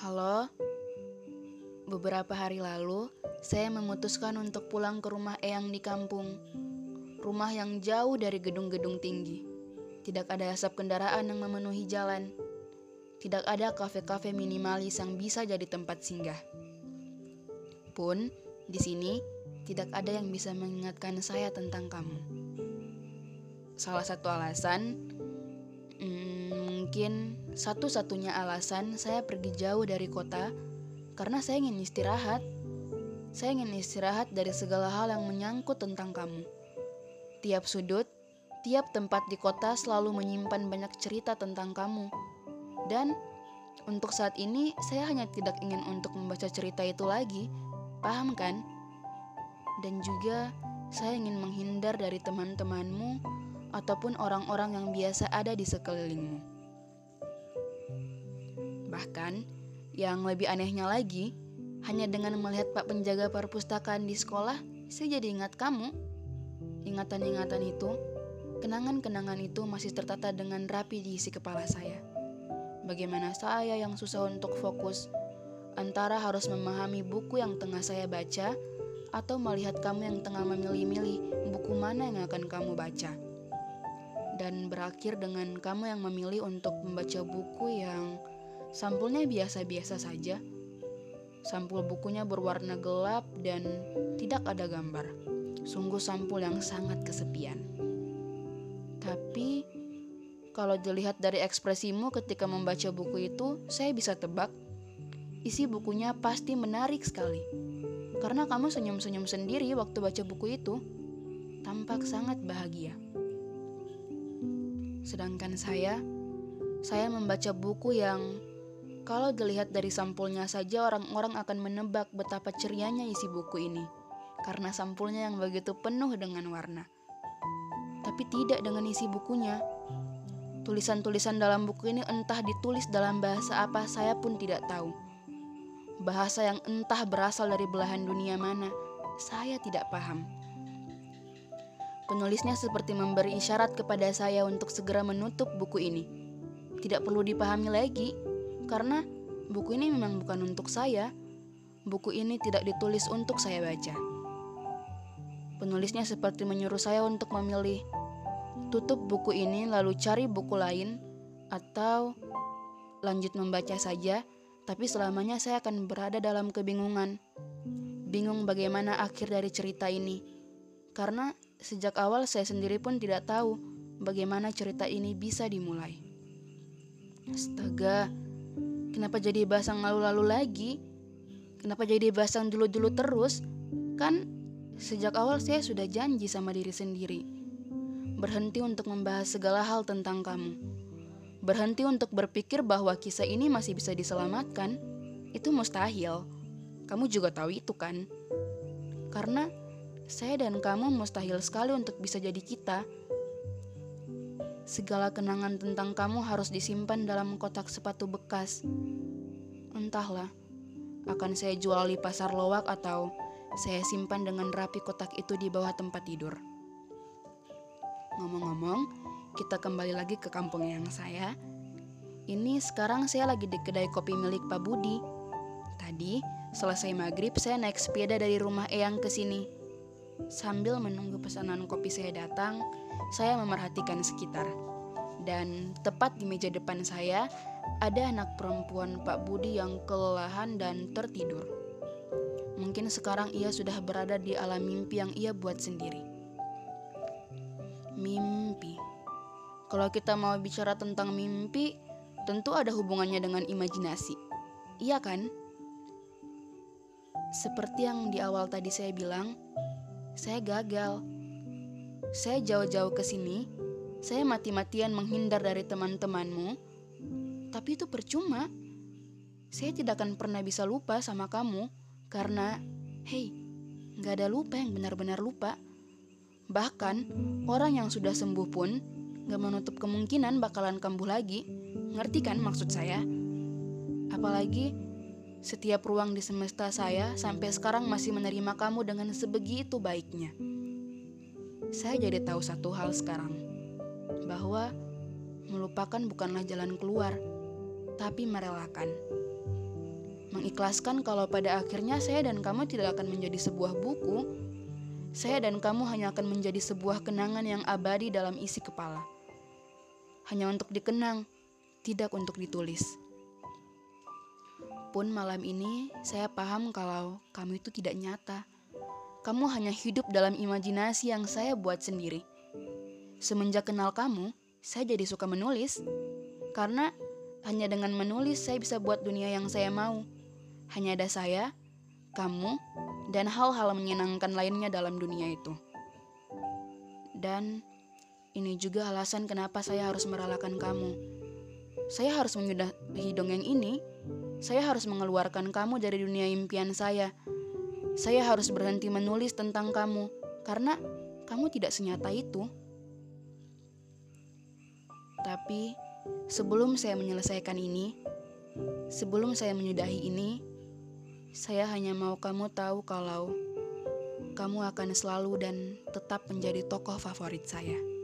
Halo, beberapa hari lalu saya memutuskan untuk pulang ke rumah Eyang di kampung. Rumah yang jauh dari gedung-gedung tinggi. Tidak ada asap kendaraan yang memenuhi jalan. Tidak ada kafe-kafe minimalis yang bisa jadi tempat singgah. Pun, di sini tidak ada yang bisa mengingatkan saya tentang kamu. Salah satu alasan, hmm, mungkin satu-satunya alasan saya pergi jauh dari kota karena saya ingin istirahat. Saya ingin istirahat dari segala hal yang menyangkut tentang kamu. Tiap sudut, tiap tempat di kota selalu menyimpan banyak cerita tentang kamu. Dan untuk saat ini, saya hanya tidak ingin untuk membaca cerita itu lagi. Paham kan? Dan juga, saya ingin menghindar dari teman-temanmu ataupun orang-orang yang biasa ada di sekelilingmu. Bahkan, yang lebih anehnya lagi, hanya dengan melihat Pak penjaga perpustakaan di sekolah, saya jadi ingat kamu. Ingatan-ingatan itu, kenangan-kenangan itu masih tertata dengan rapi di isi kepala saya. Bagaimana saya yang susah untuk fokus antara harus memahami buku yang tengah saya baca atau melihat kamu yang tengah memilih-milih buku mana yang akan kamu baca. Dan berakhir dengan kamu yang memilih untuk membaca buku yang sampulnya biasa-biasa saja. Sampul bukunya berwarna gelap dan tidak ada gambar. Sungguh sampul yang sangat kesepian. Tapi kalau dilihat dari ekspresimu ketika membaca buku itu, saya bisa tebak isi bukunya pasti menarik sekali. Karena kamu senyum-senyum sendiri waktu baca buku itu, tampak sangat bahagia. Sedangkan saya, saya membaca buku yang kalau dilihat dari sampulnya saja orang-orang akan menebak betapa cerianya isi buku ini karena sampulnya yang begitu penuh dengan warna. Tapi tidak dengan isi bukunya. Tulisan-tulisan dalam buku ini entah ditulis dalam bahasa apa saya pun tidak tahu. Bahasa yang entah berasal dari belahan dunia mana, saya tidak paham. Penulisnya seperti memberi isyarat kepada saya untuk segera menutup buku ini. Tidak perlu dipahami lagi, karena buku ini memang bukan untuk saya. Buku ini tidak ditulis untuk saya baca. Penulisnya seperti menyuruh saya untuk memilih tutup buku ini lalu cari buku lain atau lanjut membaca saja, tapi selamanya saya akan berada dalam kebingungan. Bingung bagaimana akhir dari cerita ini. Karena sejak awal saya sendiri pun tidak tahu bagaimana cerita ini bisa dimulai. Astaga, kenapa jadi basang lalu-lalu lagi? Kenapa jadi basang dulu-dulu terus? Kan Sejak awal saya sudah janji sama diri sendiri. Berhenti untuk membahas segala hal tentang kamu. Berhenti untuk berpikir bahwa kisah ini masih bisa diselamatkan. Itu mustahil. Kamu juga tahu itu kan? Karena saya dan kamu mustahil sekali untuk bisa jadi kita. Segala kenangan tentang kamu harus disimpan dalam kotak sepatu bekas. Entahlah, akan saya jual di pasar lowak atau saya simpan dengan rapi kotak itu di bawah tempat tidur. Ngomong-ngomong, kita kembali lagi ke kampung yang saya. Ini sekarang saya lagi di kedai kopi milik Pak Budi. Tadi, selesai maghrib saya naik sepeda dari rumah Eyang ke sini. Sambil menunggu pesanan kopi saya datang, saya memerhatikan sekitar. Dan tepat di meja depan saya, ada anak perempuan Pak Budi yang kelelahan dan tertidur. Mungkin sekarang ia sudah berada di alam mimpi yang ia buat sendiri. Mimpi. Kalau kita mau bicara tentang mimpi, tentu ada hubungannya dengan imajinasi. Iya kan? Seperti yang di awal tadi saya bilang, saya gagal. Saya jauh-jauh ke sini, saya mati-matian menghindar dari teman-temanmu, tapi itu percuma. Saya tidak akan pernah bisa lupa sama kamu karena, hey, gak ada lupa yang benar-benar lupa. Bahkan, orang yang sudah sembuh pun gak menutup kemungkinan bakalan kambuh lagi. Ngerti kan maksud saya? Apalagi, setiap ruang di semesta saya sampai sekarang masih menerima kamu dengan sebegitu baiknya. Saya jadi tahu satu hal sekarang, bahwa melupakan bukanlah jalan keluar, tapi merelakan. mengikhlaskan kalau pada akhirnya saya dan kamu tidak akan menjadi sebuah buku. Saya dan kamu hanya akan menjadi sebuah kenangan yang abadi dalam isi kepala. Hanya untuk dikenang, tidak untuk ditulis. Pun malam ini saya paham kalau kamu itu tidak nyata. Kamu hanya hidup dalam imajinasi yang saya buat sendiri. Semenjak kenal kamu, saya jadi suka menulis. Karena hanya dengan menulis saya bisa buat dunia yang saya mau. Hanya ada saya, kamu, dan hal-hal menyenangkan lainnya dalam dunia itu. Dan ini juga alasan kenapa saya harus meralakan kamu. Saya harus menyudahi dongeng ini. Saya harus mengeluarkan kamu dari dunia impian saya. Saya harus berhenti menulis tentang kamu karena kamu tidak senyata itu. Tapi sebelum saya menyelesaikan ini, sebelum saya menyudahi ini, saya hanya mau kamu tahu kalau kamu akan selalu dan tetap menjadi tokoh favorit saya.